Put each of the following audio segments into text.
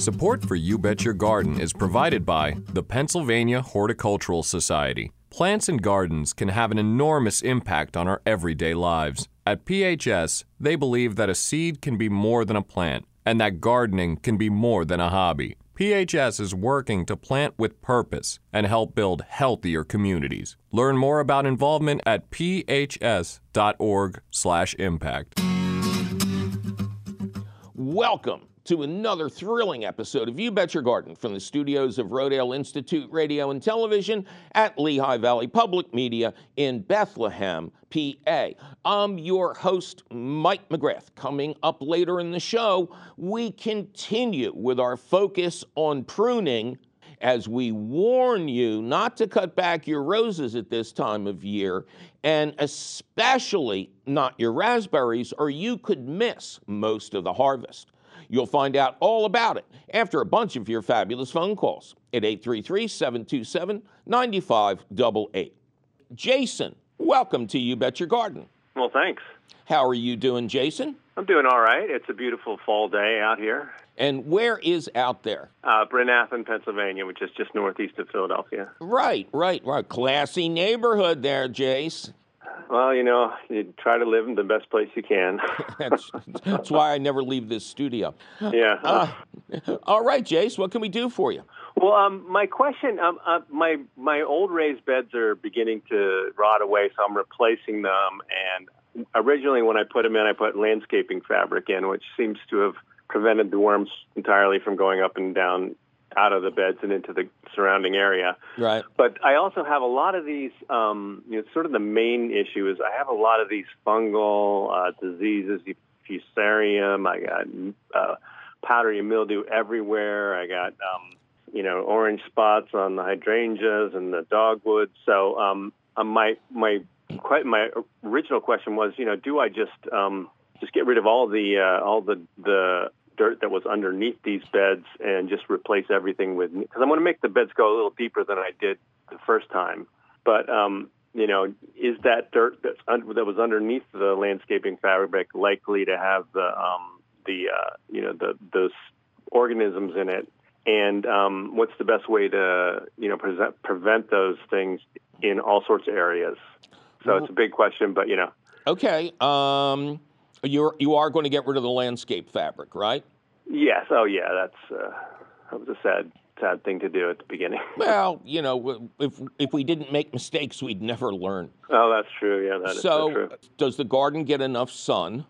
Support for You Bet Your Garden is provided by the Pennsylvania Horticultural Society. Plants and gardens can have an enormous impact on our everyday lives. At PHS, they believe that a seed can be more than a plant and that gardening can be more than a hobby. PHS is working to plant with purpose and help build healthier communities. Learn more about involvement at phs.org/impact. Welcome to another thrilling episode of You Bet Your Garden from the studios of Rodale Institute Radio and Television at Lehigh Valley Public Media in Bethlehem, PA. I'm your host, Mike McGrath. Coming up later in the show, we continue with our focus on pruning as we warn you not to cut back your roses at this time of year, and especially not your raspberries, or you could miss most of the harvest. You'll find out all about it after a bunch of your fabulous phone calls at 833 727 9588. Jason, welcome to You Bet Your Garden. Well, thanks. How are you doing, Jason? I'm doing all right. It's a beautiful fall day out here. And where is out there? Uh, Bryn Athyn, Pennsylvania, which is just northeast of Philadelphia. Right, right, right. Classy neighborhood there, Jace. Well, you know, you try to live in the best place you can. that's, that's why I never leave this studio. Yeah. Uh, all right, Jace, what can we do for you? Well, um, my question, um, uh, my my old raised beds are beginning to rot away, so I'm replacing them. And originally, when I put them in, I put landscaping fabric in, which seems to have prevented the worms entirely from going up and down out of the beds and into the surrounding area. Right. But I also have a lot of these. Um, you know, sort of the main issue is I have a lot of these fungal uh, diseases, fusarium. I got uh, powdery mildew everywhere. I got um, you know orange spots on the hydrangeas and the dogwood. So um, uh, my my quite my original question was, you know, do I just um, just get rid of all the uh, all the the dirt that was underneath these beds and just replace everything with because I'm going to make the beds go a little deeper than I did the first time. But um, you know, is that dirt that's un- that was underneath the landscaping fabric likely to have the um, the uh, you know the those organisms in it? And um, what's the best way to you know present, prevent those things in all sorts of areas? So it's a big question, but you know. Okay. Um, you're you are going to get rid of the landscape fabric, right? Yes. Oh, yeah. That's uh, that was a sad sad thing to do at the beginning. well, you know, if if we didn't make mistakes, we'd never learn. Oh, that's true. Yeah, that is so, so true. does the garden get enough sun?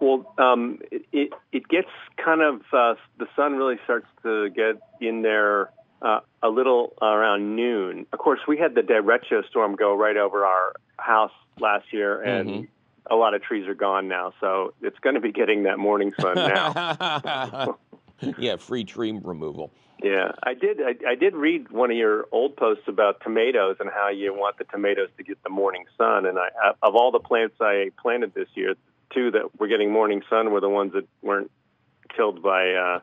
Well, um, it, it it gets kind of uh, the sun really starts to get in there uh, a little around noon. Of course, we had the derecho storm go right over our house last year, and Mhm. A lot of trees are gone now. So it's going to be getting that morning sun now. yeah, free tree removal. Yeah, I did. I, I did read one of your old posts about tomatoes and how you want the tomatoes to get the morning sun. And I, of all the plants I planted this year, two that were getting morning sun were the ones that weren't killed by uh,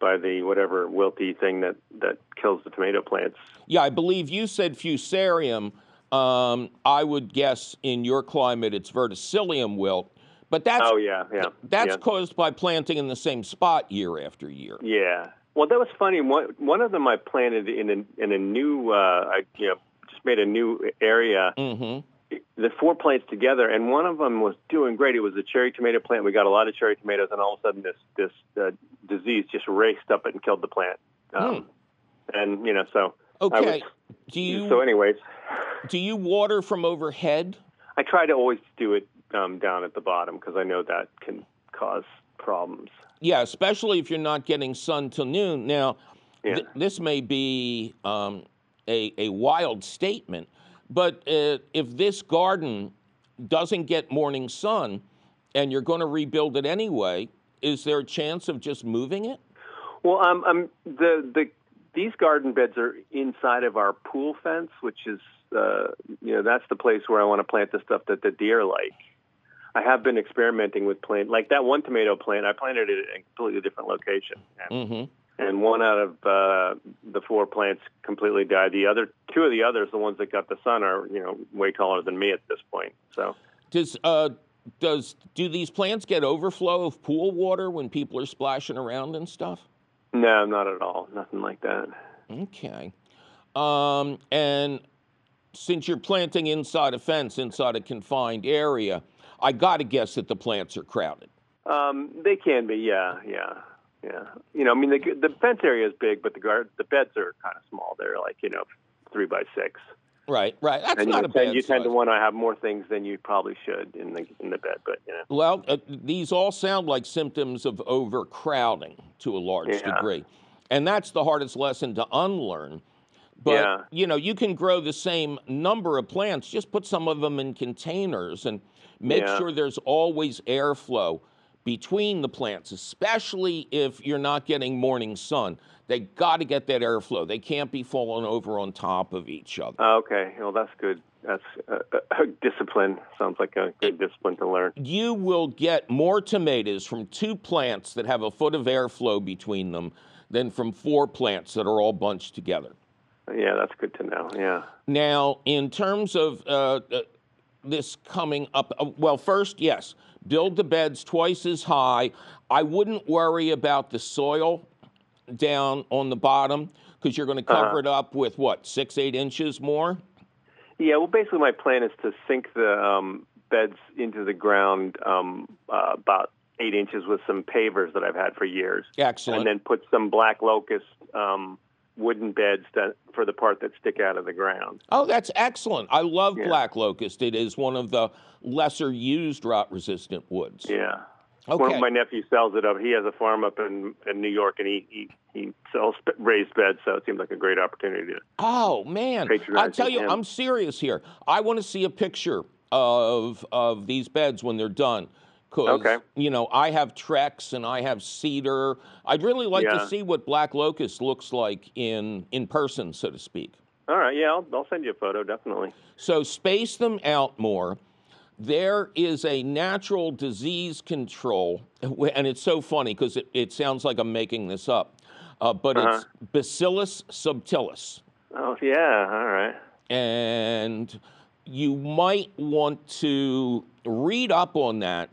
by the whatever wilty thing that that kills the tomato plants. Yeah, I believe you said fusarium. Um, I would guess in your climate it's verticillium wilt, but that's oh yeah, yeah, that's yeah. caused by planting in the same spot year after year. Yeah. Well, that was funny. One one of them I planted in a in a new. Uh, I you know just made a new area. hmm The four plants together, and one of them was doing great. It was a cherry tomato plant. We got a lot of cherry tomatoes, and all of a sudden, this this uh, disease just raced up it and killed the plant. Um, And you know, so Hmm. Okay. was- Do you so, anyways, do you water from overhead? I try to always do it um, down at the bottom because I know that can cause problems. Yeah, especially if you're not getting sun till noon. Now, Yeah. th- this may be um, a, a wild statement, but uh, if this garden doesn't get morning sun and you're going to rebuild it anyway, is there a chance of just moving it? Well, um, um, the the these garden beds are inside of our pool fence, which is uh, you know that's the place where I want to plant the stuff that the deer like. I have been experimenting with plant like that one tomato plant. I planted it in a completely different location, and, hmm and one out of uh, the four plants completely died. The other two of the others, the ones that got the sun, are you know way taller than me at this point. So Does uh, does do these plants get overflow of pool water when people are splashing around and stuff? No, not at all. Nothing like that. Okay. Um, and since you're planting inside a fence, inside a confined area, I got to guess that the plants are crowded. Um, they can be, yeah, yeah, yeah. You know, I mean, the the fence area is big, but the guard the beds are kind of small. They're like you know three by six. Right, right. That's and not you a tend, bad You tend to want to have more things than you probably should in the in the bed, but you know. Well, uh, these all sound like symptoms of overcrowding to a large Yeah. degree. And that's the hardest lesson to unlearn. But, Yeah. you know, you can grow the same number of plants, just put some of them in containers and make Yeah. sure there's always airflow between the plants, especially if you're not getting morning sun. They got to get that airflow. They can't be falling over on top of each other. Oh, okay, well that's good. That's a uh, discipline. Sounds like a good discipline to learn. you will get more tomatoes from two plants that have a foot of airflow between them than from four plants that are all bunched together. Yeah, that's good to know. Yeah. Now, in terms of uh, uh, this coming up, uh, well, first, yes, build the beds twice as high. I wouldn't worry about the soil down on the bottom because you're going to cover Uh-huh. it up with what, six, eight inches more? Yeah, well, basically, my plan is to sink the um, beds into the ground um, uh, about eight inches with some pavers that I've had for years, Excellent. and then put some black locust um, wooden beds that, for the part that stick out of the ground. Oh, that's excellent. I love Yeah. black locust. It is one of the lesser used rot resistant woods. Yeah. Okay. One of my nephews sells it up. He has a farm up in, in New York, and he, he he sells raised beds. So it seems like a great opportunity. To, Oh man, I tell you, him. I'm serious here. I want to see a picture of of these beds when they're done. Cause, Okay. you know, I have Trex and I have cedar. I'd really like Yeah. to see what black locust looks like in in person, so to speak. all right, yeah, I'll, I'll send you a photo, definitely. So space them out more. There is a natural disease control, and it's so funny because it, it sounds like I'm making this up, uh, but Uh-huh. it's Bacillus subtilis. Oh yeah, all right. and you might want to read up on that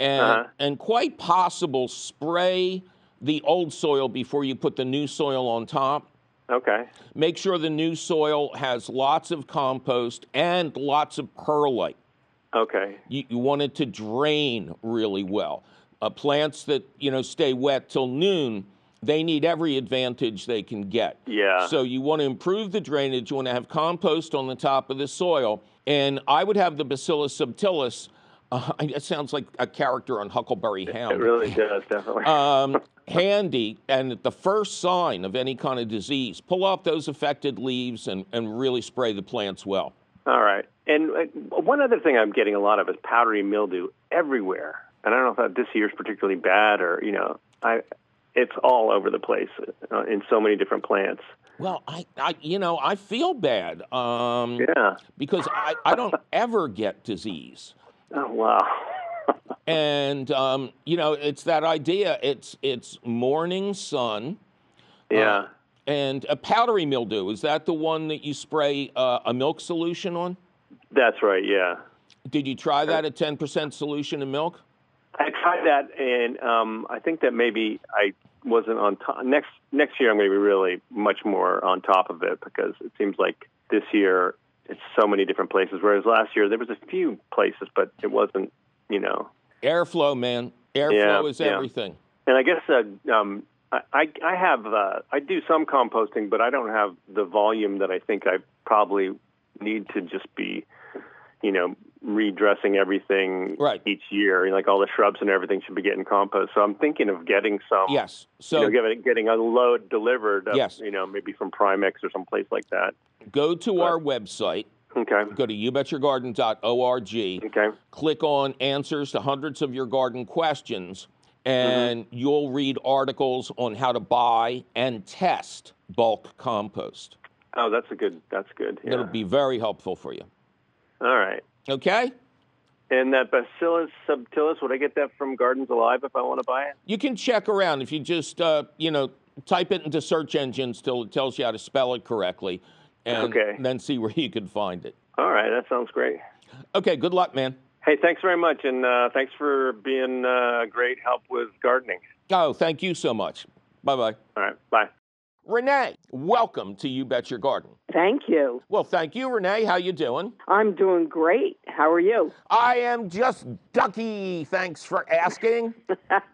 and, Uh-huh. and quite possible spray the old soil before you put the new soil on top. Okay. Make sure the new soil has lots of compost and lots of perlite. Okay. You, you want it to drain really well. Uh, plants that you know stay wet till noon, they need every advantage they can get. Yeah. So you want to improve the drainage. You want to have compost on the top of the soil, and I would have the Bacillus subtilis. Uh, it sounds like a character on Huckleberry Hound. It really does, definitely. um, handy, and at the first sign of any kind of disease, pull off those affected leaves and, and really spray the plants well. All right. And uh, one other thing I'm getting a lot of is powdery mildew everywhere. And I don't know if that this year's particularly bad or, you know, I it's all over the place uh, in so many different plants. Well, I, I you know, I feel bad um, Yeah. because I, I don't ever get disease. Oh, wow. And um, you know, it's that idea. It's it's morning sun yeah. and a powdery mildew. Is that the one that you spray uh, a milk solution on? That's right. Yeah. Did you try that at ten percent solution in milk? I tried that, and um, I think that maybe I wasn't on top. Next next year, I'm going to be really much more on top of it because it seems like this year it's so many different places. Whereas last year there was a few places, but it wasn't, you know. Airflow, man. Airflow Yeah, is yeah. everything. And I guess uh, um, I I I have uh, I do some composting, but I don't have the volume that I think I probably need to just be, you know, redressing everything Right. each year. Like all the shrubs and everything should be getting compost. So I'm thinking of getting some. Yes. So you know, getting, geting a load delivered. Of, Yes. You know, maybe from Primex or someplace like that. go to our website. Okay. Go to youbetyourgarden.org. Okay. click on answers to hundreds of your garden questions, Mm-hmm. and you'll read articles on how to buy and test bulk compost. Oh, that's a good. That's good. Yeah. It'll be very helpful for you. All right. Okay? And that Bacillus subtilis, would I get that from Gardens Alive if I want to buy it? You can check around if you just, uh, you know, type it into search engines till it tells you how to spell it correctly, and Okay. then see where you can find it. All right. That sounds great. Okay, good luck, man. Hey, thanks very much, and uh, thanks for being uh, great help with gardening. Oh, thank you so much. Bye bye. All right. Bye. Renee, welcome to You Bet Your Garden. Thank you. Well, thank you, Renee. How you doing? I'm doing great. How are you? I am just Ducky. Thanks for asking.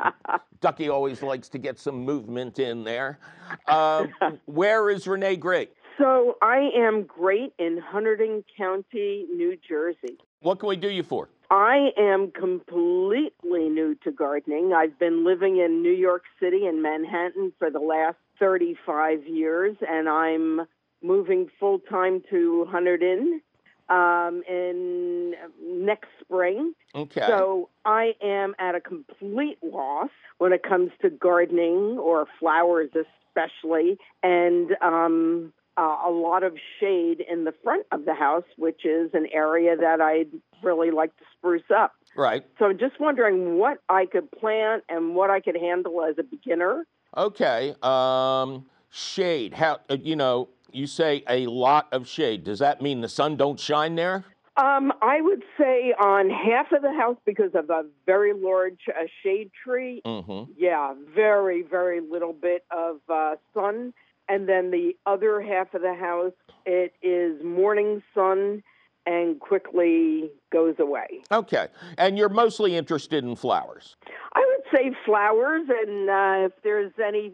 Ducky always likes to get some movement in there. Uh, where is Renee Great? So I am great in Hunterdon County, New Jersey. What can we do you for? I am completely new to gardening. I've been living in New York City and Manhattan for the last 35 years, and I'm moving full time to Hunterdon um, in next spring. Okay. So I am at a complete loss when it comes to gardening or flowers, especially, and um, uh, a lot of shade in the front of the house, which is an area that I'd really like to spruce up. right. So I'm just wondering what I could plant and what I could handle as a beginner. Okay. Um, shade. How? Uh, you know, you say a lot of shade. Does that mean the sun don't shine there? Um, I would say on half of the house because of a very large uh, shade tree. Mm-hmm. Yeah, very, very little bit of uh, sun. And then the other half of the house, it is morning sun and quickly goes away. Okay. And you're mostly interested in flowers. I would say flowers, and uh, if there's any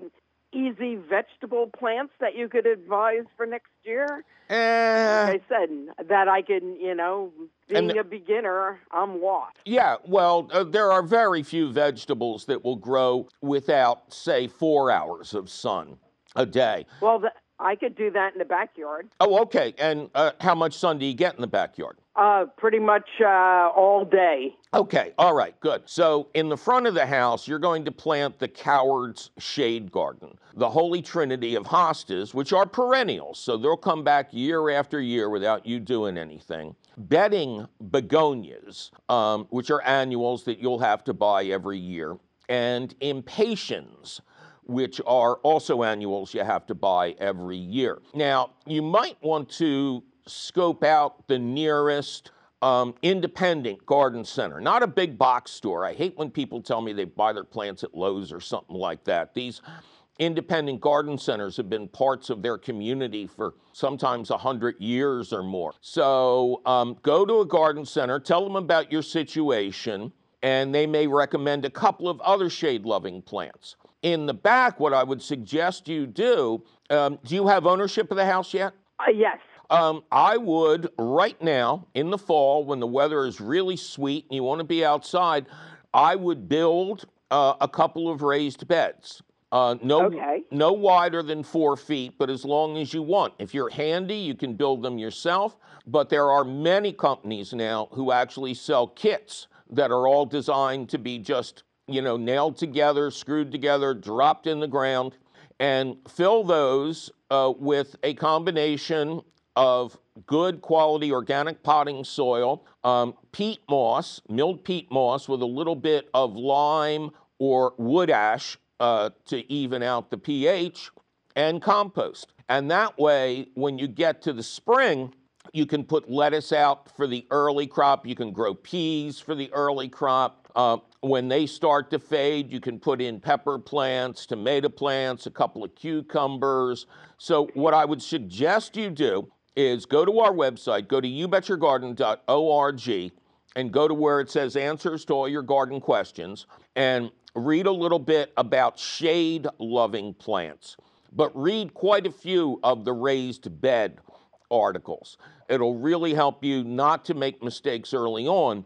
easy vegetable plants that you could advise for next year, Eh, like I said, that I can, you know, being the- a beginner, I'm lost. Yeah, well, uh, there are very few vegetables that will grow without, say, four hours of sun a day. Well, th- I could do that in the backyard. Oh, okay. And uh, how much sun do you get in the backyard? Uh, pretty much uh, all day. Okay, all right, good. So in the front of the house, you're going to plant the Coward's Shade Garden, the holy trinity of hostas, which are perennials. So they'll come back year after year without you doing anything. Bedding begonias, um, which are annuals that you'll have to buy every year, and impatiens, which are also annuals you have to buy every year. Now, you might want to scope out the nearest um, independent garden center, not a big box store. I hate when people tell me they buy their plants at Lowe's or something like that. These independent garden centers have been parts of their community for sometimes 100 years or more. So um, go to a garden center, tell them about your situation, and they may recommend a couple of other shade loving plants. In the back, what I would suggest you do um, do you have ownership of the house yet? Uh, yes. Um, I would right now in the fall when the weather is really sweet and you want to be outside, I would build uh, a couple of raised beds. Uh, no, Okay. no wider than four feet, but as long as you want. If you're handy, you can build them yourself. But there are many companies now who actually sell kits that are all designed to be just, you know, nailed together, screwed together, dropped in the ground, and fill those uh, with a combination of good quality organic potting soil, um, peat moss, milled peat moss with a little bit of lime or wood ash uh, to even out the pH, and compost. And that way, when you get to the spring, you can put lettuce out for the early crop. You can grow peas for the early crop. Uh, when they start to fade, you can put in pepper plants, tomato plants, a couple of cucumbers. So, what I would suggest you do is go to our website, go to youbetyourgarden.org, and go to where it says answers to all your garden questions and read a little bit about shade loving plants. But read quite a few of the raised bed articles. It'll really help you not to make mistakes early on.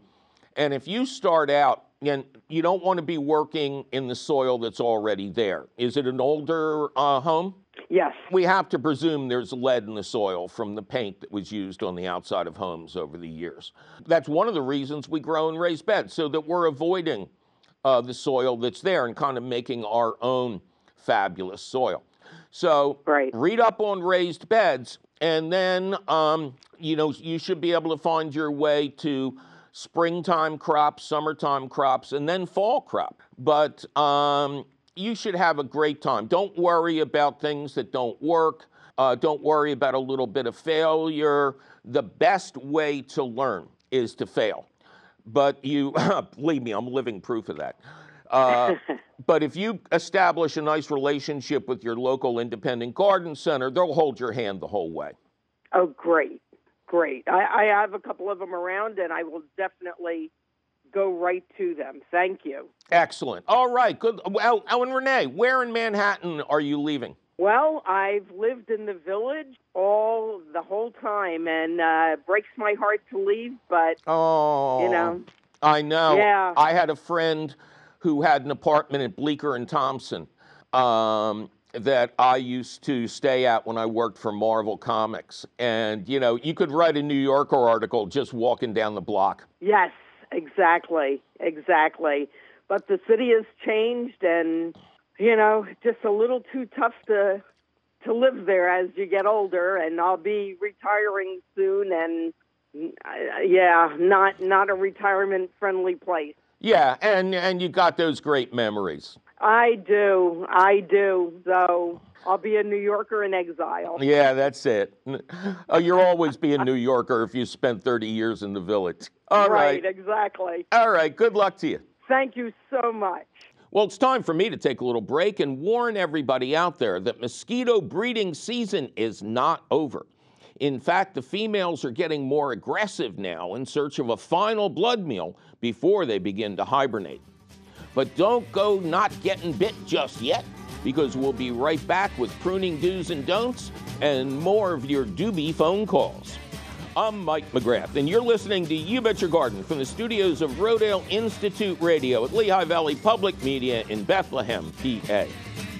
And if you start out, and you don't want to be working in the soil that's already there. Is it an older uh, home? Yes. We have to presume there's lead in the soil from the paint that was used on the outside of homes over the years. That's one of the reasons we grow in raised beds, so that we're avoiding uh, the soil that's there and kind of making our own fabulous soil. So Right. read up on raised beds, and then um, you know you should be able to find your way to springtime crops, summertime crops, and then fall crop. But um, you should have a great time. Don't worry about things that don't work. Uh, don't worry about a little bit of failure. The best way to learn is to fail. But you, believe me, I'm living proof of that. Uh, but if you establish a nice relationship with your local independent garden center, they'll hold your hand the whole way. Oh, great, great. I, I have a couple of them around, and I will definitely go right to them. Thank you. Excellent. All right, good. Well, Ellen Renee, where in Manhattan are you leaving? Well, I've lived in the village all the whole time, and uh, breaks my heart to leave. But Oh, you know, I know. Yeah. I had a friend who had an apartment at Bleecker and Thompson um, that I used to stay at when I worked for Marvel Comics. And, you know, you could write a New Yorker article just walking down the block. yes, exactly, exactly. But the city has changed, and you know, just a little too tough to to live there as you get older. And I'll be retiring soon, and uh, yeah, not not a retirement friendly place. Yeah, and, and you got those great memories. I do, I do. So I'll be a New Yorker in exile. Yeah, that's it. Uh, you'll always be a New Yorker if you spent 30 years in the village. All right. exactly. All right. Good luck to you. Thank you so much. Well, it's time for me to take a little break and warn everybody out there that mosquito breeding season is not over. In fact, the females are getting more aggressive now in search of a final blood meal before they begin to hibernate. But don't go not getting bit just yet, because we'll be right back with pruning do's and don'ts and more of your doobie phone calls. I'm Mike McGrath, and you're listening to You Bet Your Garden from the studios of Rodale Institute Radio at Lehigh Valley Public Media in Bethlehem, PA.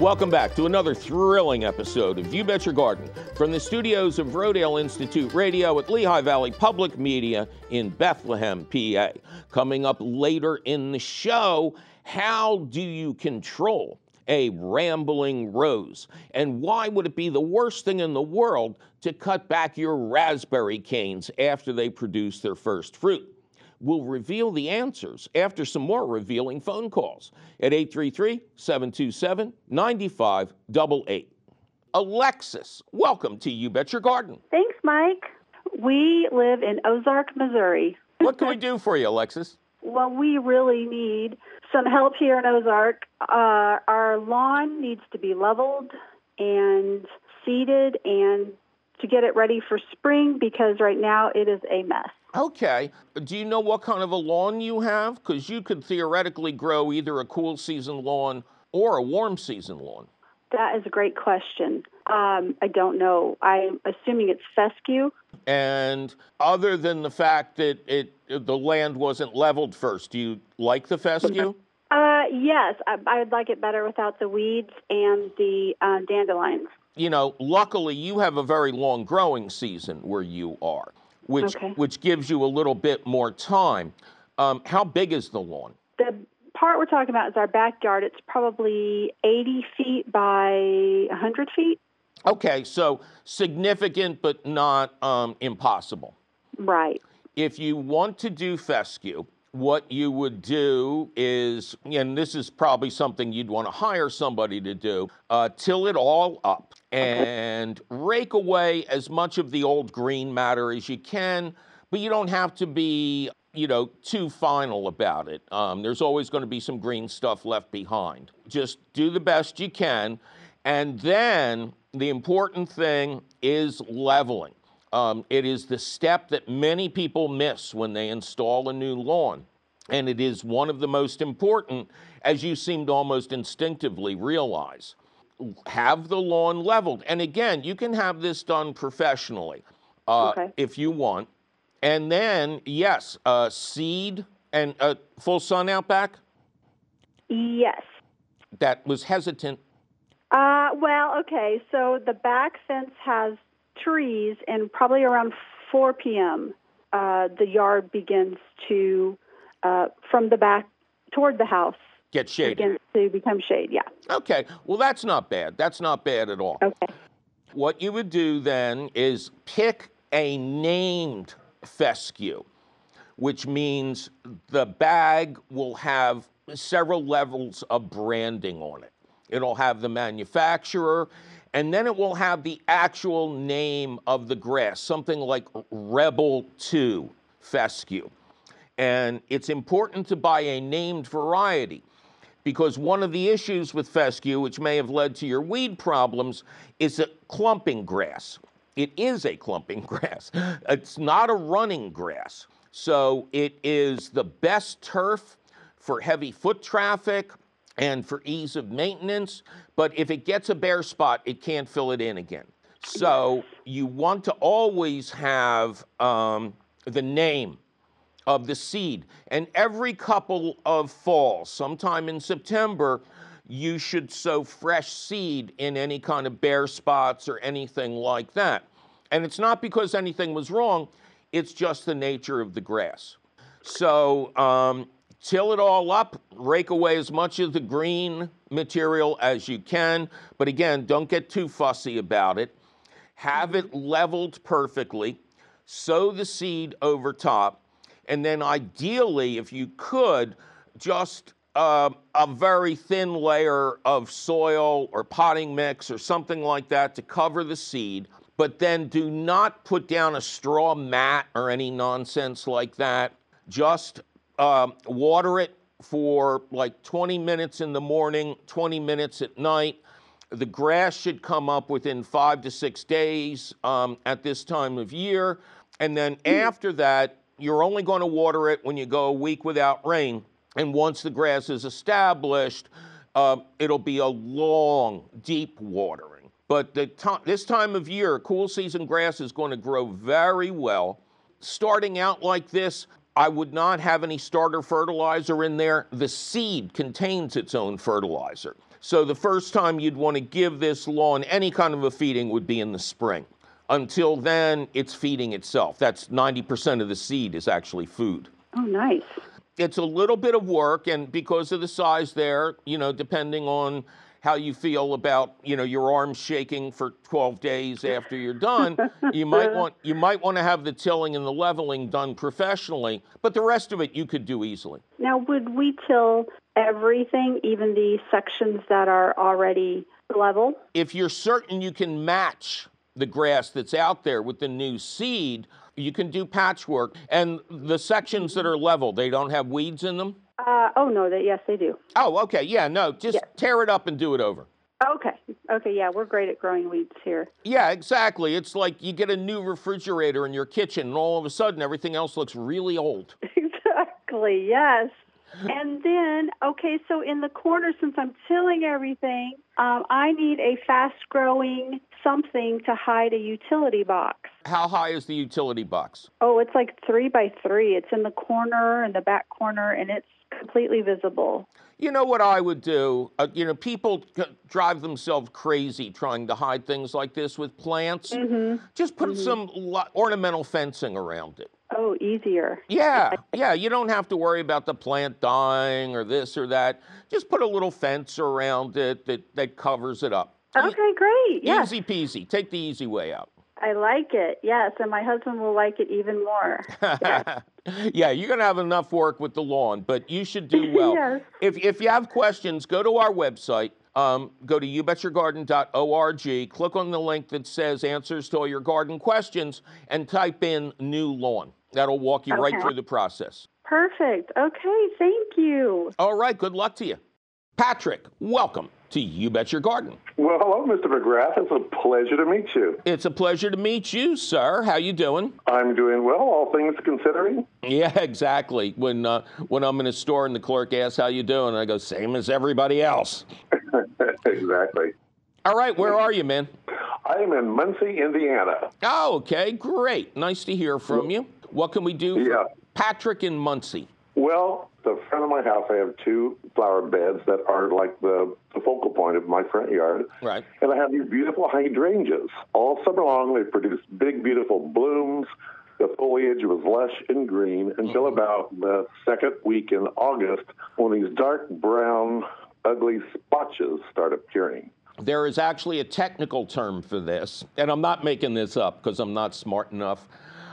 Welcome back to another thrilling episode of You Bet Your Garden from the studios of Rodale Institute Radio at Lehigh Valley Public Media in Bethlehem, PA. Coming up later in the show, how do you control a rambling rose? And why would it be the worst thing in the world to cut back your raspberry canes after they produce their first fruit? We'll reveal the answers after some more revealing phone calls at 833 727 9588. Alexis, welcome to You Bet Your Garden. Thanks, Mike. We live in Ozark, Missouri. What can we do for you, Alexis? Well, we really need some help here in Ozark. Uh, our lawn needs to be leveled and seeded and to get it ready for spring because right now it is a mess. Okay. Do you know what kind of a lawn you have? Because you could theoretically grow either a cool season lawn or a warm season lawn. That is a great question. Um, I don't know. I'm assuming it's fescue. And other than the fact that it the land wasn't leveled first, do you like the fescue? Uh, yes, I, I'd like it better without the weeds and the uh, dandelions. You know, luckily you have a very long growing season where you are, which Okay. which gives you a little bit more time. Um, how big is the lawn? The part we're talking about is our backyard. It's probably 80 feet by 100 feet. Okay, so significant but not um, impossible. Right. if you want to do fescue, what you would do is, and this is probably something you'd want to hire somebody to do, uh, till it all up and rake away as much of the old green matter as you can, but you don't have to be, you know, too final about it. Um, there's always going to be some green stuff left behind. Just do the best you can. And then the important thing is leveling. Um, it is the step that many people miss when they install a new lawn. And it is one of the most important, as you seem to almost instinctively realize. Have the lawn leveled. And again, you can have this done professionally uh, Okay. if you want. And then, yes, uh, seed and uh, full sun out back. Yes. That was hesitant. Uh, well, okay. So the back fence has trees, and probably around 4 p.m., uh, the yard begins to, uh, from the back toward the house, Get shaded. begins to become shade. Yeah. Okay, well, that's not bad. That's not bad at all. Okay. What you would do then is pick a named fescue. which means the bag will have several levels of branding on it. It'll have the manufacturer, and then it will have the actual name of the grass, something like Rebel 2 fescue. And it's important to buy a named variety because one of the issues with fescue, which may have led to your weed problems, is a clumping grass. It is a clumping grass. It's not a running grass. So it is the best turf for heavy foot traffic and for ease of maintenance. But if it gets a bare spot, it can't fill it in again. So you want to always have um, the name of the seed. And every couple of falls, sometime in September, you should sow fresh seed in any kind of bare spots or anything like that. And it's not because anything was wrong, it's just the nature of the grass. So um, till it all up, rake away as much of the green material as you can. But again, don't get too fussy about it. Have it leveled perfectly, sow the seed over top, and then ideally, if you could, just uh, a very thin layer of soil or potting mix or something like that to cover the seed. But then do not put down a straw mat or any nonsense like that. Just um, water it for like 20 minutes in the morning, 20 minutes at night. The grass should come up within five to six days um, at this time of year. And then after that, you're only going to water it when you go a week without rain. And once the grass is established, uh, it'll be a long, deep watering. But this time of year, cool season grass is going to grow very well. Starting out like this, I would not have any starter fertilizer in there. The seed contains its own fertilizer. So the first time you'd want to give this lawn any kind of a feeding would be in the spring. Until then, it's feeding itself. That's 90% of the seed is actually food. Oh, nice. It's a little bit of work, and because of the size there, you know, depending on how you feel about, you know, your arms shaking for 12 days after you're done, you might want you might want to have the tilling and the leveling done professionally, but the rest of it you could do easily. Now, would we till everything, even the sections that are already level? If you're certain you can match the grass that's out there with the new seed, you can do patchwork. And the sections that are level, they don't have weeds in them? Uh, oh, no, they, yes, they do. Oh, okay. Yeah, no, just yes. tear it up and do it over. Okay. Okay. Yeah, we're great at growing weeds here. Yeah, exactly. It's like you get a new refrigerator in your kitchen, and all of a sudden everything else looks really old. exactly. Yes. and then, okay, so in the corner, since I'm tilling everything, um, I need a fast growing something to hide a utility box. How high is the utility box? Oh, it's like three by three. It's in the corner, in the back corner, and it's completely visible. You know what I would do? Uh, you know, people drive themselves crazy trying to hide things like this with plants. Mm-hmm. Just put mm-hmm. some ornamental fencing around it. Oh, easier. Yeah, yeah. You don't have to worry about the plant dying or this or that. Just put a little fence around it that, that covers it up. Okay, great. Yeah. Easy peasy. Take the easy way out. I like it. Yes, and my husband will like it even more. Yes. yeah, you're going to have enough work with the lawn, but you should do well. yes. If if you have questions, go to our website. Um, go to youbetyourgarden.org, click on the link that says answers to all your garden questions, and type in new lawn. That'll walk you okay. right through the process. Perfect. Okay, thank you. All right, good luck to you. Patrick, welcome to You Bet Your Garden. Well, hello, Mr. McGrath. It's a pleasure to meet you. It's a pleasure to meet you, sir. How you doing? I'm doing well, all things considering. Yeah, exactly. When uh, when I'm in a store and the clerk asks how you doing, I go same as everybody else. exactly. All right, where are you, man? I am in Muncie, Indiana. Oh, okay, great. Nice to hear from you. What can we do yeah. Patrick in Muncie? Well, the front of my house, I have two flower beds that are like the, the focal point of my front yard. Right. And I have these beautiful hydrangeas. All summer long, they produce big, beautiful blooms. The foliage was lush and green until mm-hmm. about the second week in August when these dark brown, ugly spotches start appearing. There is actually a technical term for this, and I'm not making this up because I'm not smart enough.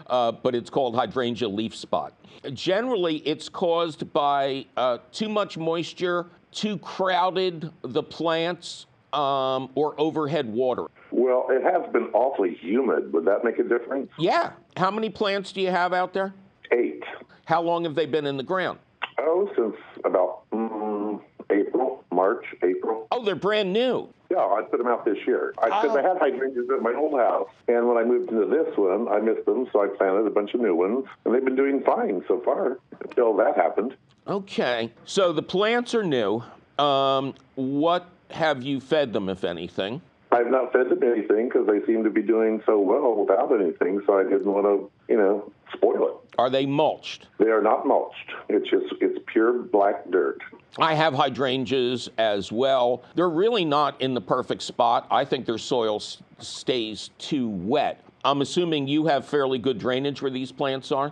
Uh, but it's called hydrangea leaf spot. Generally, it's caused by uh, too much moisture, too crowded the plants, um, or overhead water. Well, it has been awfully humid. Would that make a difference? Yeah. How many plants do you have out there? Eight. How long have they been in the ground? Oh, since about mm, April, March, April. Oh, they're brand new. Yeah, I put them out this year. I, oh. I had hydrangeas at my old house, and when I moved into this one, I missed them, so I planted a bunch of new ones, and they've been doing fine so far until that happened. Okay, so the plants are new. Um, what have you fed them, if anything? I've not fed them anything because they seem to be doing so well without anything, so I didn't want to, you know, spoil it. Are they mulched? They are not mulched. It's just it's pure black dirt. I have hydrangeas as well. They're really not in the perfect spot. I think their soil s- stays too wet. I'm assuming you have fairly good drainage where these plants are.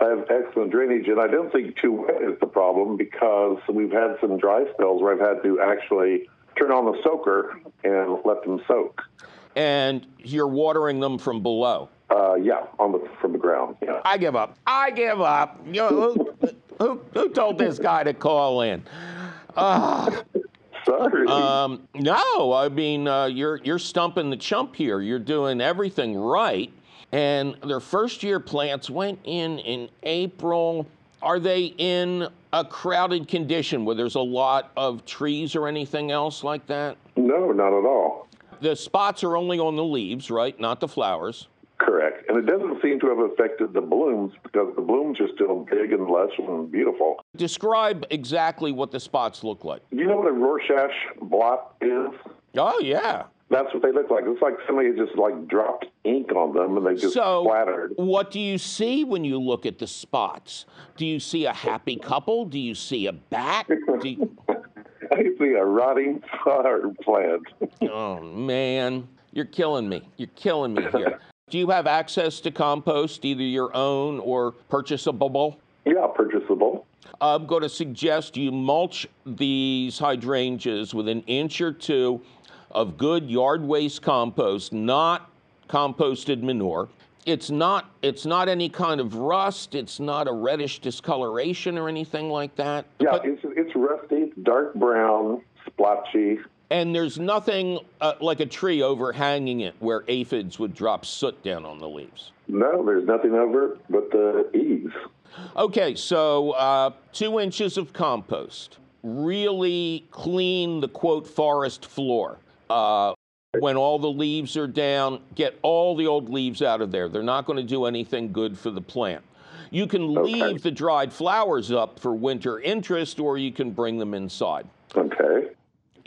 I have excellent drainage, and I don't think too wet is the problem because we've had some dry spells where I've had to actually turn on the soaker and let them soak. And you're watering them from below. Uh, yeah, on the from the ground. Yeah. I give up. I give up. You know, who, who, who told this guy to call in? Uh, Sorry. Um, no, I mean uh, you're you're stumping the chump here. You're doing everything right. And their first year plants went in in April. Are they in a crowded condition where there's a lot of trees or anything else like that? No, not at all. The spots are only on the leaves, right? Not the flowers. Correct. And it doesn't seem to have affected the blooms because the blooms are still big and lush and beautiful. Describe exactly what the spots look like. Do you know what a Rorschach blot is? Oh, yeah. That's what they look like. It's like somebody just like dropped ink on them and they just so, splattered. What do you see when you look at the spots? Do you see a happy couple? Do you see a bat? Do You... I see a rotting flower plant. oh man, you're killing me. You're killing me here. do you have access to compost, either your own or purchasable? Yeah, purchasable. I'm going to suggest you mulch these hydrangeas with an inch or two of good yard waste compost, not composted manure. It's not it's not any kind of rust. It's not a reddish discoloration or anything like that. Yeah, but, it's it's rusty, dark brown, splotchy. And there's nothing uh, like a tree overhanging it where aphids would drop soot down on the leaves. No, there's nothing over it but the eaves. Okay, so uh, two inches of compost. Really clean the quote forest floor. Uh, when all the leaves are down, get all the old leaves out of there. They're not going to do anything good for the plant. You can okay. leave the dried flowers up for winter interest, or you can bring them inside. Okay.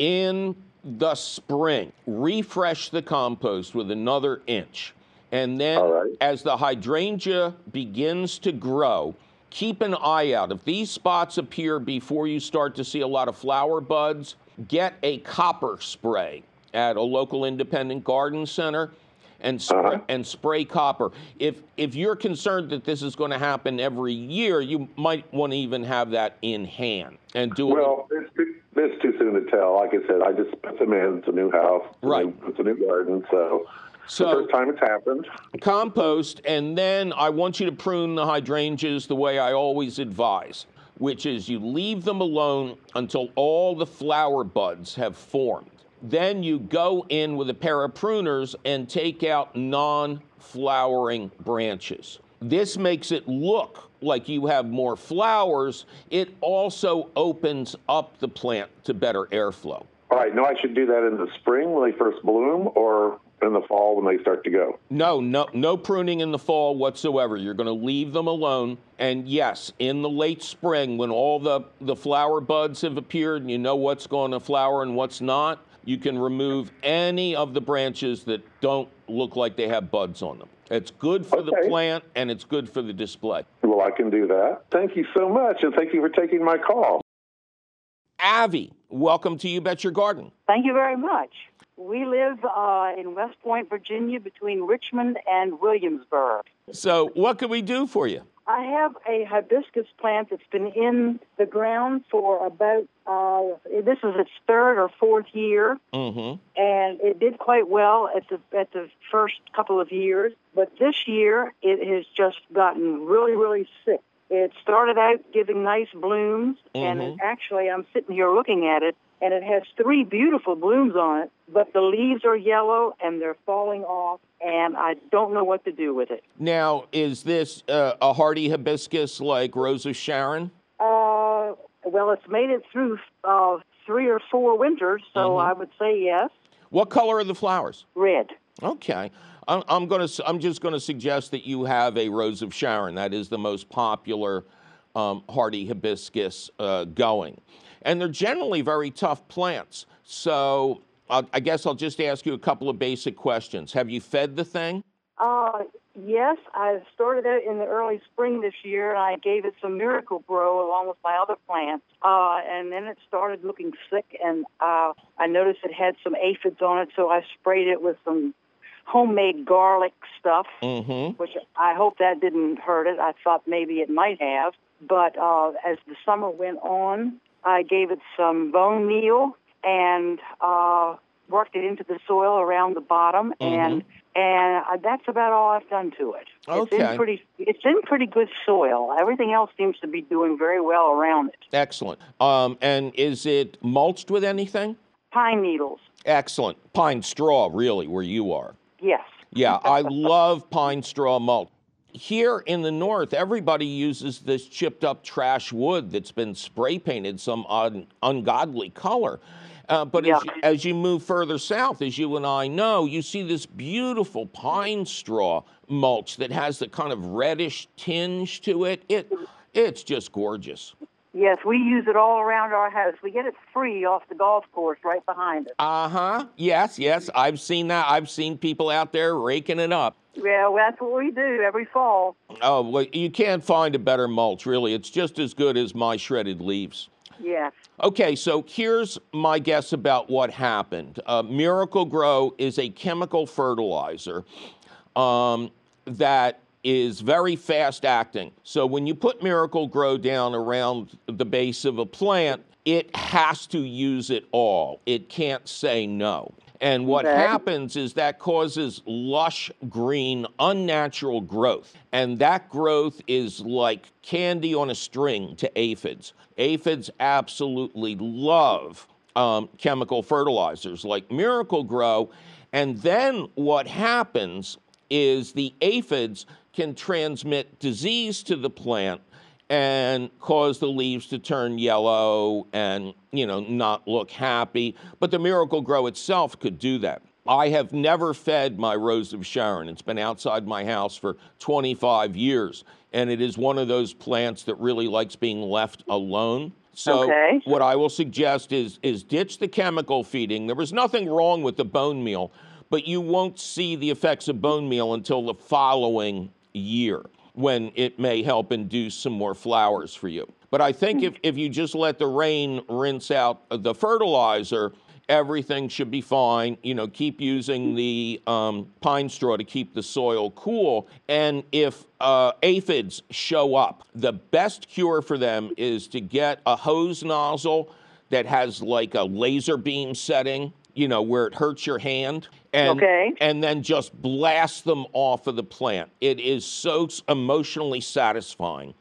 In the spring, refresh the compost with another inch. And then, right. as the hydrangea begins to grow, keep an eye out. If these spots appear before you start to see a lot of flower buds, get a copper spray at a local independent garden center and spray, uh-huh. and spray copper. If if you're concerned that this is going to happen every year, you might want to even have that in hand and do well, it. Well, it's, it's too soon to tell. Like I said, I just put them in. It's a new house. It's right. A new, it's a new garden, so. So, the first time it's happened. Compost, and then I want you to prune the hydrangeas the way I always advise, which is you leave them alone until all the flower buds have formed. Then you go in with a pair of pruners and take out non flowering branches. This makes it look like you have more flowers. It also opens up the plant to better airflow. All right, now I should do that in the spring when they first bloom or in the fall when they start to go? No, no, no pruning in the fall whatsoever. You're going to leave them alone. And yes, in the late spring, when all the, the flower buds have appeared and you know what's going to flower and what's not, you can remove any of the branches that don't look like they have buds on them. It's good for okay. the plant and it's good for the display. Well, I can do that. Thank you so much, and thank you for taking my call. Avi, welcome to You Bet Your Garden. Thank you very much. We live uh, in West Point, Virginia, between Richmond and Williamsburg. So, what can we do for you? I have a hibiscus plant that's been in the ground for about uh, this is its third or fourth year, Mm-hmm. and it did quite well at the at the first couple of years. But this year, it has just gotten really, really sick. It started out giving nice blooms, and actually, I'm sitting here looking at it, and it has three beautiful blooms on it. But the leaves are yellow, and they're falling off, and I don't know what to do with it. Now, is this uh, a hardy hibiscus like Rose of Sharon? Uh, well, it's made it through uh, three or four winters, so I would say yes. What color are the flowers? Red. Okay. I'm, I'm going to. I'm just going to suggest that you have a Rose of Sharon. That is the most popular um, hardy hibiscus uh, going, and they're generally very tough plants. So uh, I guess I'll just ask you a couple of basic questions. Have you fed the thing? Uh, yes, I started it in the early spring this year, and I gave it some Miracle-Gro along with my other plants. Uh, and then it started looking sick, and uh, I noticed it had some aphids on it, so I sprayed it with some homemade garlic stuff, Mm-hmm. which I hope that didn't hurt it. I thought maybe it might have. But uh, as the summer went on, I gave it some bone meal and uh, worked it into the soil around the bottom, and and uh, that's about all I've done to it. Okay. It's in pretty it's in pretty good soil. Everything else seems to be doing very well around it. Excellent. Um, and is it mulched with anything? Pine needles, Excellent. Pine straw, really, where you are. yes. Yeah, I love pine straw mulch. Here in the north, everybody uses this chipped up trash wood that's been spray painted some un- ungodly color. Uh, but as, you, as you move further south, as you and I know, you see this beautiful pine straw mulch that has the kind of reddish tinge to it. It it's just gorgeous. Yes, we use it all around our house. We get it free off the golf course right behind us. Uh huh. Yes, yes, I've seen that. I've seen people out there raking it up. Yeah, well, that's what we do every fall. Oh, well, you can't find a better mulch, really. It's just as good as my shredded leaves. Yes. Okay, so here's my guess about what happened. Uh, Miracle-Gro is a chemical fertilizer um, that is very fast acting. So when you put Miracle-Gro down around the base of a plant, it has to use it all. It can't say no. And what Okay. happens is that causes lush green, unnatural growth. And that growth is like candy on a string to aphids. Aphids absolutely love um, chemical fertilizers like Miracle-Gro. And then what happens is the aphids can transmit disease to the plant and cause the leaves to turn yellow and you know not look happy. But the Miracle-Gro itself could do that. I have never fed my rose of sharon. It's been outside my house for 25 years and it is one of those plants that really likes being left alone. So Okay. what i will suggest is is ditch the chemical feeding. There was nothing wrong with the bone meal but you won't see the effects of bone meal until the following year when it may help induce some more flowers for you. But I think if, if you just let the rain rinse out the fertilizer, everything should be fine. You know, keep using the um, pine straw to keep the soil cool. And if uh, aphids show up, the best cure for them is to get a hose nozzle that has like a laser beam setting, you know, where it hurts your hand. And, Okay. and then just blast them off of the plant. It is so emotionally satisfying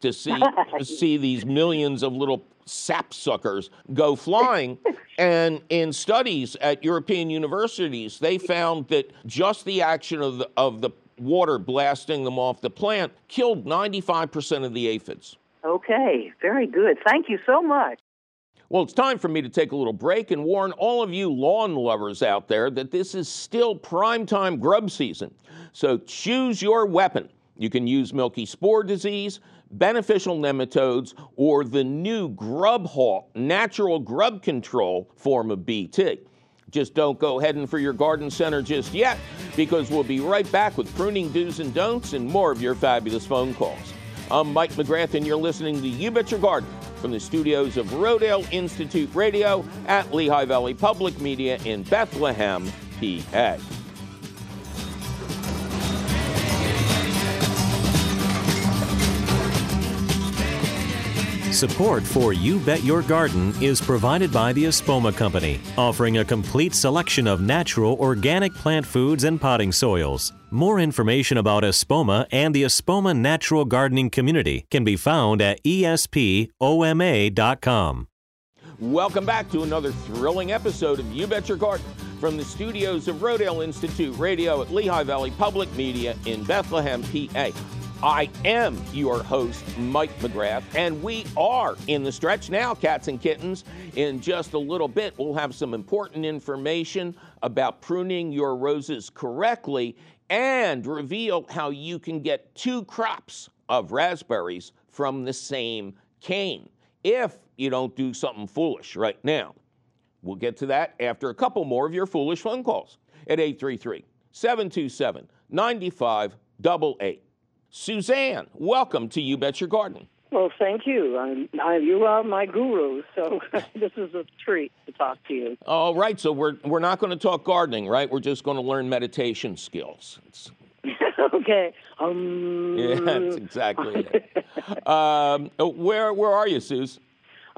to see to see these millions of little sapsuckers go flying. and in studies at European universities, they found that just the action of the of the water blasting them off the plant killed 95% of the aphids. Okay, very good. Thank you so much. Well, it's time for me to take a little break and warn all of you lawn lovers out there that this is still primetime grub season. So choose your weapon. You can use milky spore disease, beneficial nematodes, or the new Grub Hawk natural grub control form of BT. Just don't go heading for your garden center just yet, because we'll be right back with pruning do's and don'ts and more of your fabulous phone calls. I'm Mike McGrath, and you're listening to You Bet Your Garden from the studios of Rodale Institute Radio at Lehigh Valley Public Media in Bethlehem, PA. Support for You Bet Your Garden is provided by the Espoma Company, offering a complete selection of natural organic plant foods and potting soils. More information about Espoma and the Espoma Natural Gardening Community can be found at espoma.com. Welcome back to another thrilling episode of You Bet Your Garden from the studios of Rodale Institute Radio at Lehigh Valley Public Media in Bethlehem, PA. I am your host, Mike McGrath, and we are in the stretch now, cats and kittens. In just a little bit, we'll have some important information about pruning your roses correctly and reveal how you can get two crops of raspberries from the same cane if you don't do something foolish right now. We'll get to that after a couple more of your foolish phone calls at 833 727 9588. Suzanne, welcome to You Bet Your Garden. Well, thank you. I, I, you are my guru, so this is a treat to talk to you. All right, so we're we're not going to talk gardening, right? We're just going to learn meditation skills. okay. Um... Yeah, that's exactly it. um, where where are you, Suze?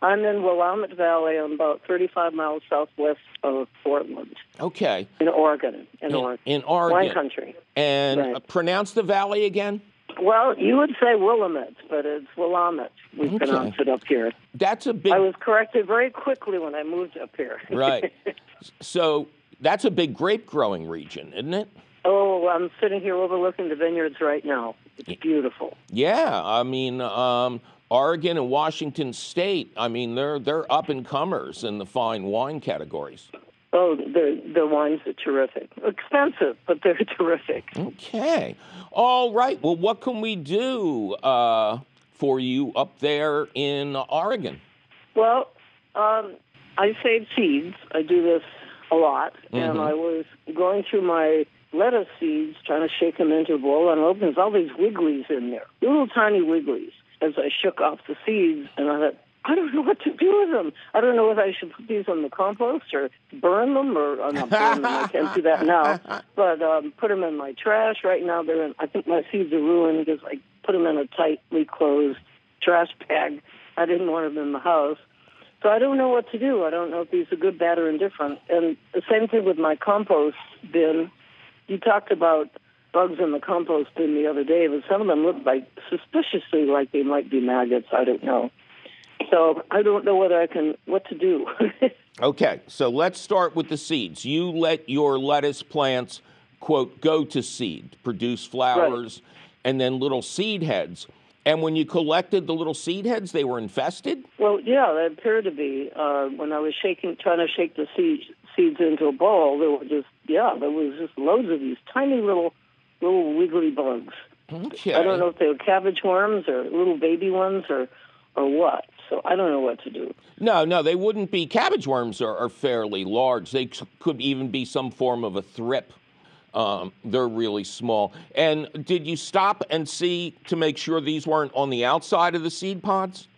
I'm in Willamette Valley. I'm about 35 miles southwest of Portland. Okay. In Oregon. In, in Oregon. In Oregon. Wine country. And right. uh, pronounce the valley again. Well, you would say Willamette, but it's Willamette. We okay. pronounce it up here. That's a big. I was corrected very quickly when I moved up here. right. So that's a big grape growing region, isn't it? Oh, I'm sitting here overlooking the vineyards right now. It's beautiful. Yeah, I mean, um, Oregon and Washington State. I mean, they're they're up and comers in the fine wine categories. Oh, the the wines are terrific. Expensive, but they're terrific. Okay. All right. Well, what can we do uh, for you up there in Oregon? Well, um, I save seeds. I do this a lot, mm-hmm. and I was going through my lettuce seeds, trying to shake them into a bowl, and it opens all these wigglies in there, little tiny wigglies. As I shook off the seeds, and I thought, I don't know what to do with them. I don't know whether I should put these on the compost or burn them or uh, not burn them. I can't do that now. But um, put them in my trash. Right now, they're in. I think my seeds are ruined because I put them in a tightly closed trash bag. I didn't want them in the house. So I don't know what to do. I don't know if these are good, bad, or indifferent. And the same thing with my compost bin. You talked about bugs in the compost bin the other day, but some of them look like suspiciously like they might be maggots. I don't know. So I don't know whether I can what to do. okay, so let's start with the seeds. You let your lettuce plants quote go to seed, produce flowers, right. and then little seed heads. And when you collected the little seed heads, they were infested. Well, yeah, they appeared to be. Uh, when I was shaking, trying to shake the seeds seeds into a ball, there were just yeah, there was just loads of these tiny little little wiggly bugs. Okay. I don't know if they were cabbage worms or little baby ones or or what. So I don't know what to do. No, no, they wouldn't be. Cabbage worms are, are fairly large. They could even be some form of a thrip. Um, they're really small. And did you stop and see to make sure these weren't on the outside of the seed pods?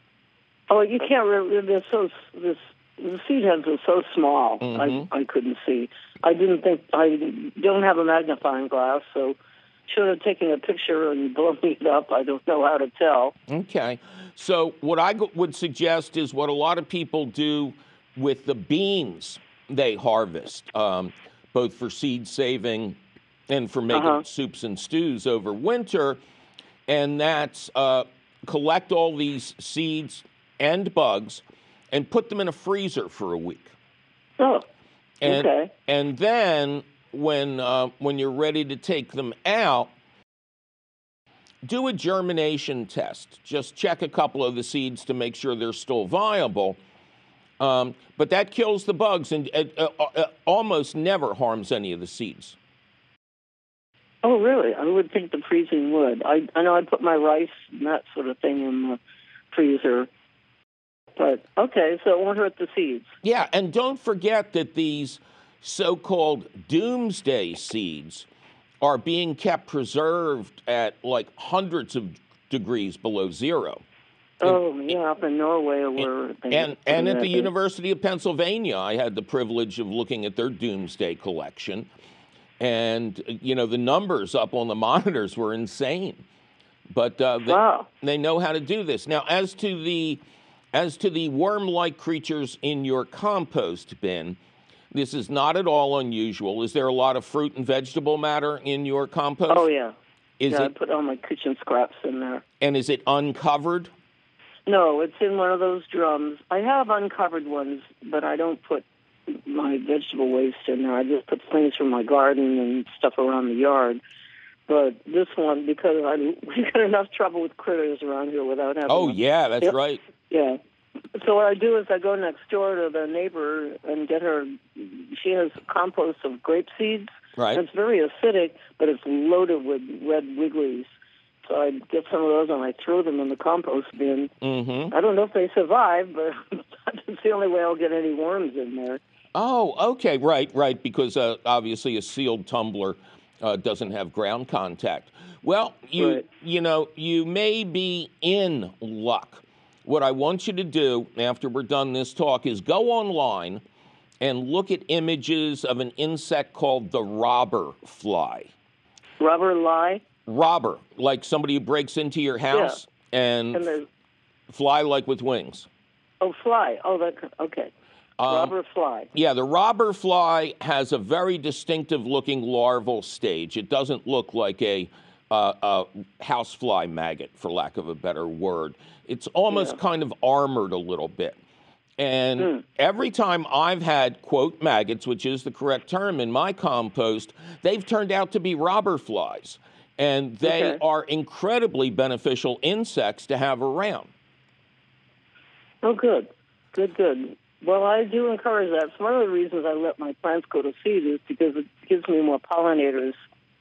Oh, you can't really. They're so this the seed heads are so small. Mm-hmm. I I couldn't see. I didn't think I don't have a magnifying glass, so should have taken a picture and blown it up. I don't know how to tell. Okay. So, what I would suggest is what a lot of people do with the beans they harvest, um, both for seed saving and for making uh-huh. soups and stews over winter. And that's uh, collect all these seeds and bugs and put them in a freezer for a week. Oh, and, okay. And then when uh, when you're ready to take them out, do a germination test. Just check a couple of the seeds to make sure they're still viable. Um, but that kills the bugs and uh, uh, uh, almost never harms any of the seeds. Oh, really? I would think the freezing would. I, I know I put my rice and that sort of thing in the freezer. But okay, so it won't hurt the seeds. Yeah, and don't forget that these so called doomsday seeds are being kept preserved at like hundreds of degrees below zero. Oh, yeah, up in Norway where and and, and at the University of Pennsylvania, I had the privilege of looking at their doomsday collection, and you know the numbers up on the monitors were insane. But uh, they, wow. they know how to do this now. As to the As to the worm like creatures in your compost bin, this is not at all unusual. Is there a lot of fruit and vegetable matter in your compost? Oh, yeah. Is yeah, it, I put all my kitchen scraps in there. and is it uncovered? No, it's in one of those drums. I have uncovered ones, but I don't put my vegetable waste in there. I just put things from my garden and stuff around the yard. But this one, because I we got enough trouble with critters around here without having. Oh, yeah, that's Yep. right. Yeah. So what I do is I go next door to the neighbor and get her. She has compost of grape seeds. Right. And it's very acidic, but it's loaded with red wigglies. So I get some of those and I throw them in the compost bin. Mm-hmm. I don't know if they survive, but that's the only way I'll get any worms in there. Oh, okay, right, right, because uh, obviously a sealed tumbler uh, doesn't have ground contact. Well, you Right. you know you may be in luck. What I want you to do after we're done this talk is go online and look at images of an insect called the robber fly. Robber fly. Robber, like somebody who breaks into your house and, and fly like with wings. oh fly. Oh, that okay. Um, Rubber fly. Yeah, the robber fly has a very distinctive looking larval stage. It doesn't look like a, uh, a housefly maggot, for lack of a better word. It's almost Yeah. kind of armored a little bit. And Hmm. every time I've had, quote, maggots, which is the correct term in my compost, they've turned out to be robber flies. And they Okay. are incredibly beneficial insects to have around. Oh, good, good, good. Well, I do encourage that. It's one of the reasons I let my plants go to seed is because it gives me more pollinators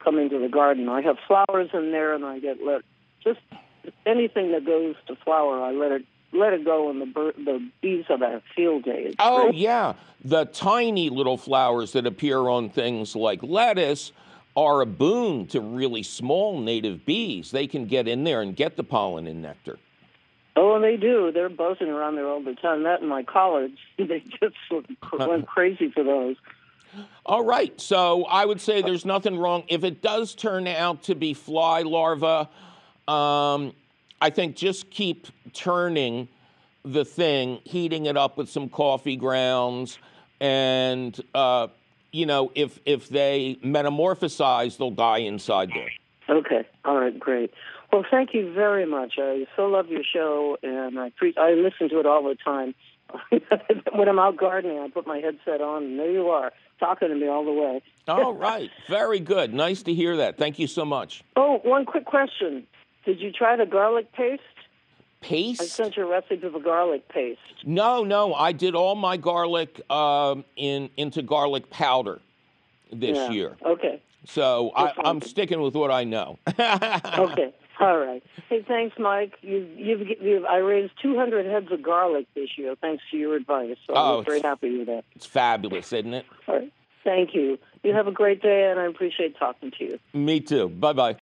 coming to the garden. I have flowers in there, and I get let just anything that goes to flower. I let it let it go, and the bir- the bees have a field day. It's Oh, great. yeah. The tiny little flowers that appear on things like lettuce are a boon to really small native bees. They can get in there and get the pollen and nectar. Oh, and they do. They're buzzing around there all the time. That and my collards, they just went crazy for those. All right. So I would say there's nothing wrong. If it does turn out to be fly larva, um, I think just keep turning the thing, heating it up with some coffee grounds, and uh, you know, if if they metamorphosize, they'll die inside there. Okay. All right. Great. Well, thank you very much. I so love your show, and I pre- I listen to it all the time. when I'm out gardening, I put my headset on, and there you are, talking to me all the way. All right. Very good. Nice to hear that. Thank you so much. Oh, one quick question: Did you try the garlic paste? Paste? I sent you a recipe of a garlic paste. No, no. I did all my garlic um, in into garlic powder this Yeah. year. Okay. So I, I'm sticking with what I know. Okay. All right. Hey, thanks, Mike. You, you've, you've I raised 200 heads of garlic this year, thanks to your advice. So Oh, I'm very happy with that. It's fabulous, isn't it? All right. Thank you. You have a great day, and I appreciate talking to you. Me too. Bye bye.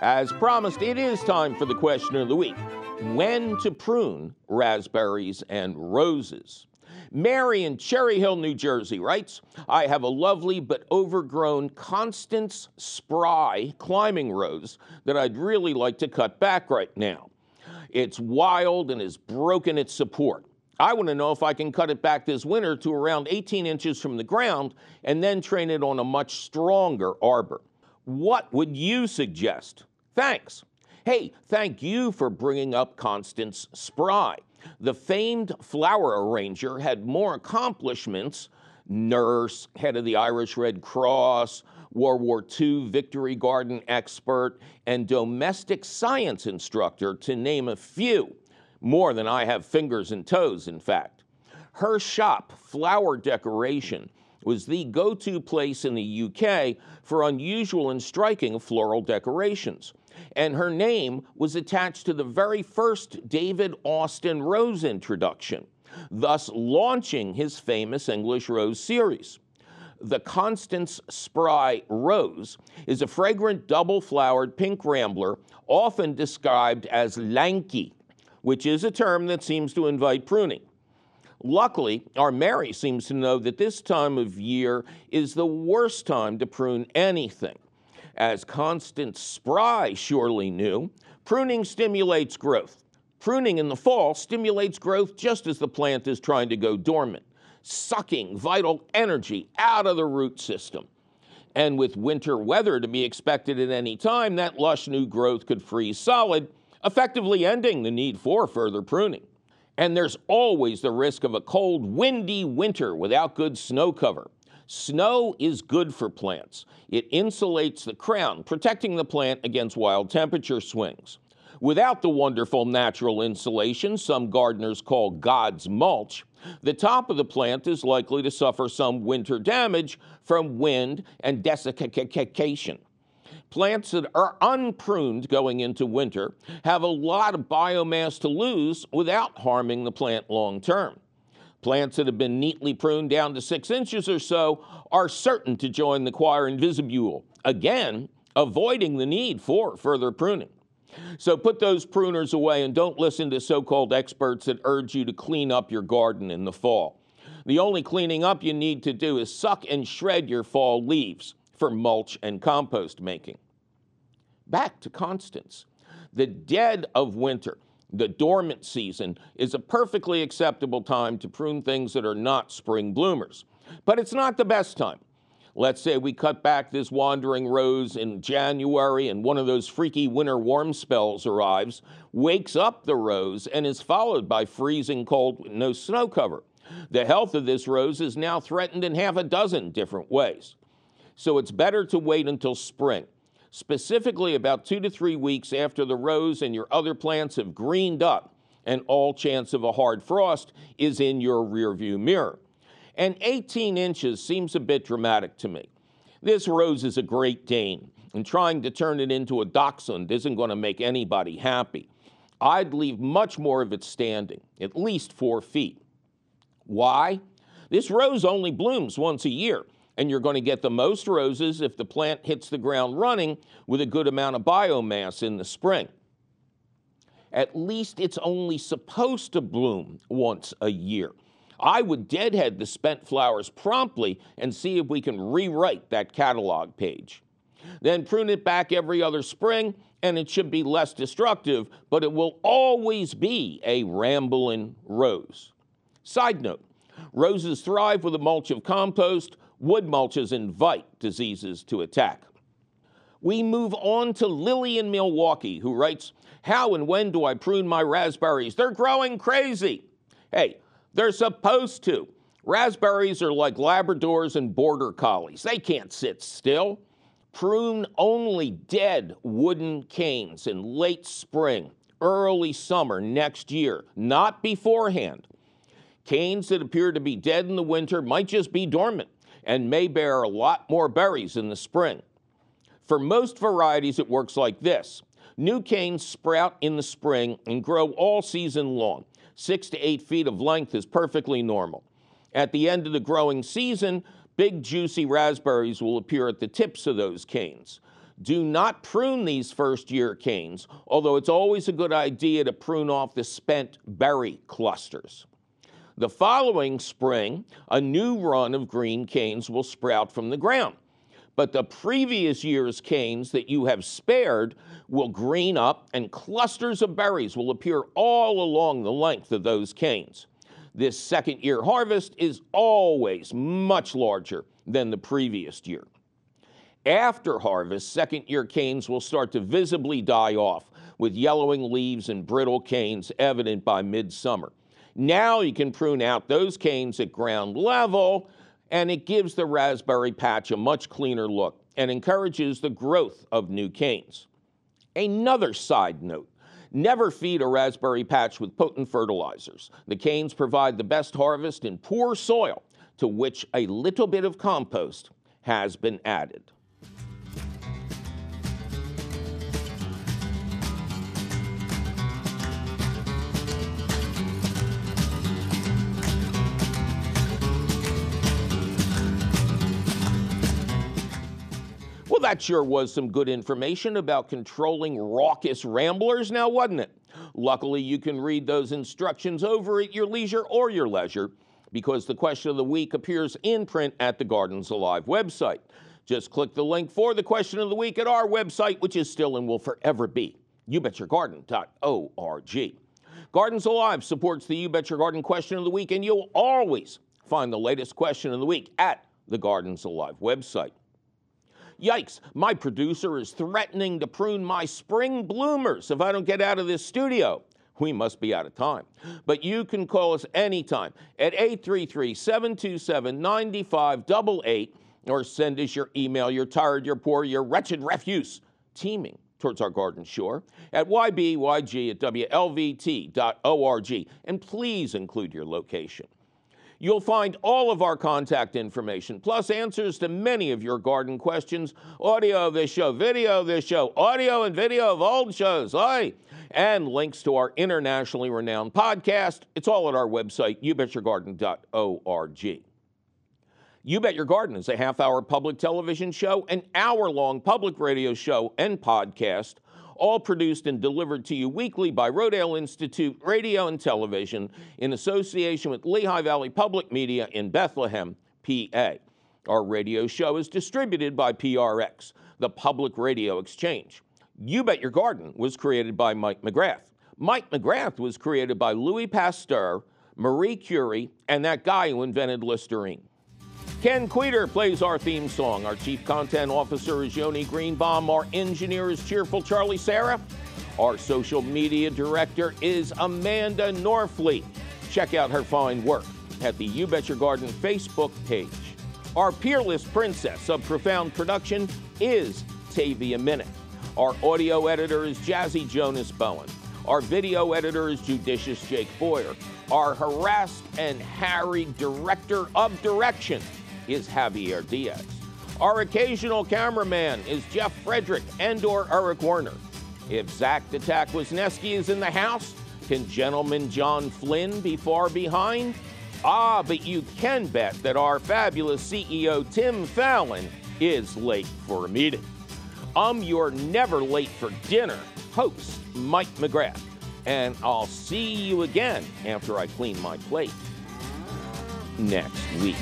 As promised, it is time for the question of the week when to prune raspberries and roses. Mary in Cherry Hill, New Jersey writes I have a lovely but overgrown Constance Spry climbing rose that I'd really like to cut back right now. It's wild and has broken its support. I want to know if I can cut it back this winter to around 18 inches from the ground and then train it on a much stronger arbor. What would you suggest? Thanks. Hey, thank you for bringing up Constance Spry. The famed flower arranger had more accomplishments nurse, head of the Irish Red Cross, World War II Victory Garden expert, and domestic science instructor, to name a few. More than I have fingers and toes, in fact. Her shop, Flower Decoration, was the go to place in the UK for unusual and striking floral decorations. And her name was attached to the very first David Austin Rose introduction, thus launching his famous English Rose series. The Constance Spry Rose is a fragrant double flowered pink rambler, often described as lanky, which is a term that seems to invite pruning. Luckily, our Mary seems to know that this time of year is the worst time to prune anything. As Constance Spry surely knew, Pruning stimulates growth. Pruning in the fall stimulates growth just as the plant is trying to go dormant, sucking vital energy out of the root system. And with winter weather to be expected at any time, that lush new growth could freeze solid, effectively ending the need for further pruning. And there's always the risk of a cold, windy winter without good snow cover. Snow is good for plants. It insulates the crown, protecting the plant against wild temperature swings. Without the wonderful natural insulation some gardeners call God's mulch, the top of the plant is likely to suffer some winter damage from wind and desiccation. Plants that are unpruned going into winter have a lot of biomass to lose without harming the plant long term. Plants that have been neatly pruned down to six inches or so are certain to join the choir in vestibule, again, avoiding the need for further pruning. So put those pruners away and don't listen to so called experts that urge you to clean up your garden in the fall. The only cleaning up you need to do is suck and shred your fall leaves for mulch and compost making. Back to Constance. The dead of winter the dormant season is a perfectly acceptable time to prune things that are not spring bloomers. But it's not the best time. Let's say we cut back this wandering rose in January and one of those freaky winter warm spells arrives, wakes up the rose, and is followed by freezing cold with no snow cover. The health of this rose is now threatened in half a dozen different ways. So it's better to wait until spring specifically about two to three weeks after the rose and your other plants have greened up and all chance of a hard frost is in your rearview mirror. And 18 inches seems a bit dramatic to me. This rose is a Great Dane, and trying to turn it into a dachshund isn't going to make anybody happy. I'd leave much more of it standing, at least four feet. Why? This rose only blooms once a year, and you're going to get the most roses if the plant hits the ground running with a good amount of biomass in the spring. At least it's only supposed to bloom once a year. I would deadhead the spent flowers promptly and see if we can rewrite that catalog page. Then prune it back every other spring, and it should be less destructive, but it will always be a rambling rose. Side note roses thrive with a mulch of compost Wood mulches invite diseases to attack. We move on to Lily in Milwaukee, who writes, How and when do I prune my raspberries? They're growing crazy. Hey, they're supposed to. Raspberries are like Labradors and Border Collies, they can't sit still. Prune only dead wooden canes in late spring, early summer next year, not beforehand. Canes that appear to be dead in the winter might just be dormant and may bear a lot more berries in the spring. For most varieties, it works like this. New canes sprout in the spring and grow all season long. Six to eight feet of length is perfectly normal. At the end of the growing season, big juicy raspberries will appear at the tips of those canes. Do not prune these first year canes, although it's always a good idea to prune off the spent berry clusters. The following spring, a new run of green canes will sprout from the ground. But the previous year's canes that you have spared will green up and clusters of berries will appear all along the length of those canes. This second year harvest is always much larger than the previous year. After harvest, second year canes will start to visibly die off, with yellowing leaves and brittle canes evident by midsummer. Now you can prune out those canes at ground level, and it gives the raspberry patch a much cleaner look and encourages the growth of new canes. Another side note never feed a raspberry patch with potent fertilizers. The canes provide the best harvest in poor soil to which a little bit of compost has been added. That sure was some good information about controlling raucous ramblers now, wasn't it? Luckily, you can read those instructions over at your leisure or your leisure because the question of the week appears in print at the Gardens Alive website. Just click the link for the question of the week at our website, which is still and will forever be youbetyourgarden.org. Gardens Alive supports the You Bet Your Garden question of the week, and you'll always find the latest question of the week at the Gardens Alive website. Yikes, my producer is threatening to prune my spring bloomers if I don't get out of this studio. We must be out of time. But you can call us anytime at 833 727 9588 or send us your email. You're tired, you're poor, you're wretched refuse teeming towards our garden shore at ybyg at wlvt.org. And please include your location. You'll find all of our contact information, plus answers to many of your garden questions, audio of this show, video of this show, audio and video of old shows, aye, and links to our internationally renowned podcast. It's all at our website, youbetyourgarden.org. You Bet Your Garden is a half hour public television show, an hour long public radio show, and podcast, all produced and delivered to you weekly by Rodale Institute Radio and Television in association with Lehigh Valley Public Media in Bethlehem, PA. Our radio show is distributed by PRX, the Public Radio Exchange. You Bet Your Garden was created by Mike McGrath. Mike McGrath was created by Louis Pasteur, Marie Curie, and that guy who invented Listerine. Ken Queter plays our theme song. Our chief content officer is Yoni Greenbaum. Our engineer is cheerful Charlie Sarah. Our social media director is Amanda Norfleet. Check out her fine work at the You Bet Your Garden Facebook page. Our peerless princess of profound production is Tavia Minute. Our audio editor is Jazzy Jonas Bowen. Our video editor is Judicious Jake Boyer. Our harassed and harried director of direction is Javier Diaz. Our occasional cameraman is Jeff Frederick and or Eric Warner. If Zach the Tack Wisniewski is in the house, can gentleman John Flynn be far behind? Ah, but you can bet that our fabulous CEO Tim Fallon is late for a meeting. I'm your never late for dinner host, Mike McGrath, and I'll see you again after I clean my plate next week.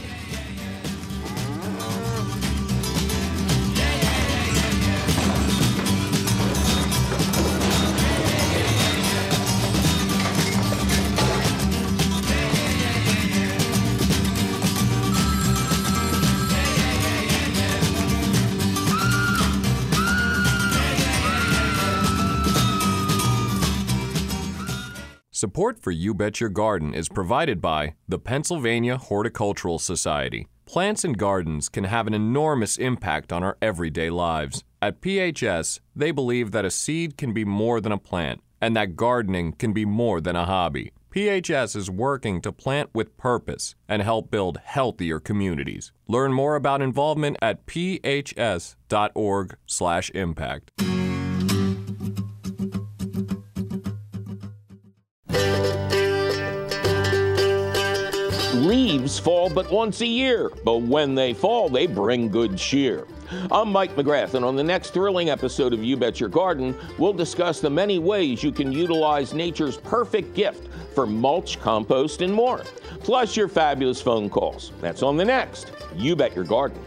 Support for You Bet Your Garden is provided by the Pennsylvania Horticultural Society. Plants and gardens can have an enormous impact on our everyday lives. At PHS, they believe that a seed can be more than a plant and that gardening can be more than a hobby. PHS is working to plant with purpose and help build healthier communities. Learn more about involvement at phs.org/impact. Leaves fall but once a year, but when they fall, they bring good cheer. I'm Mike McGrath, and on the next thrilling episode of You Bet Your Garden, we'll discuss the many ways you can utilize nature's perfect gift for mulch, compost, and more. Plus, your fabulous phone calls. That's on the next You Bet Your Garden.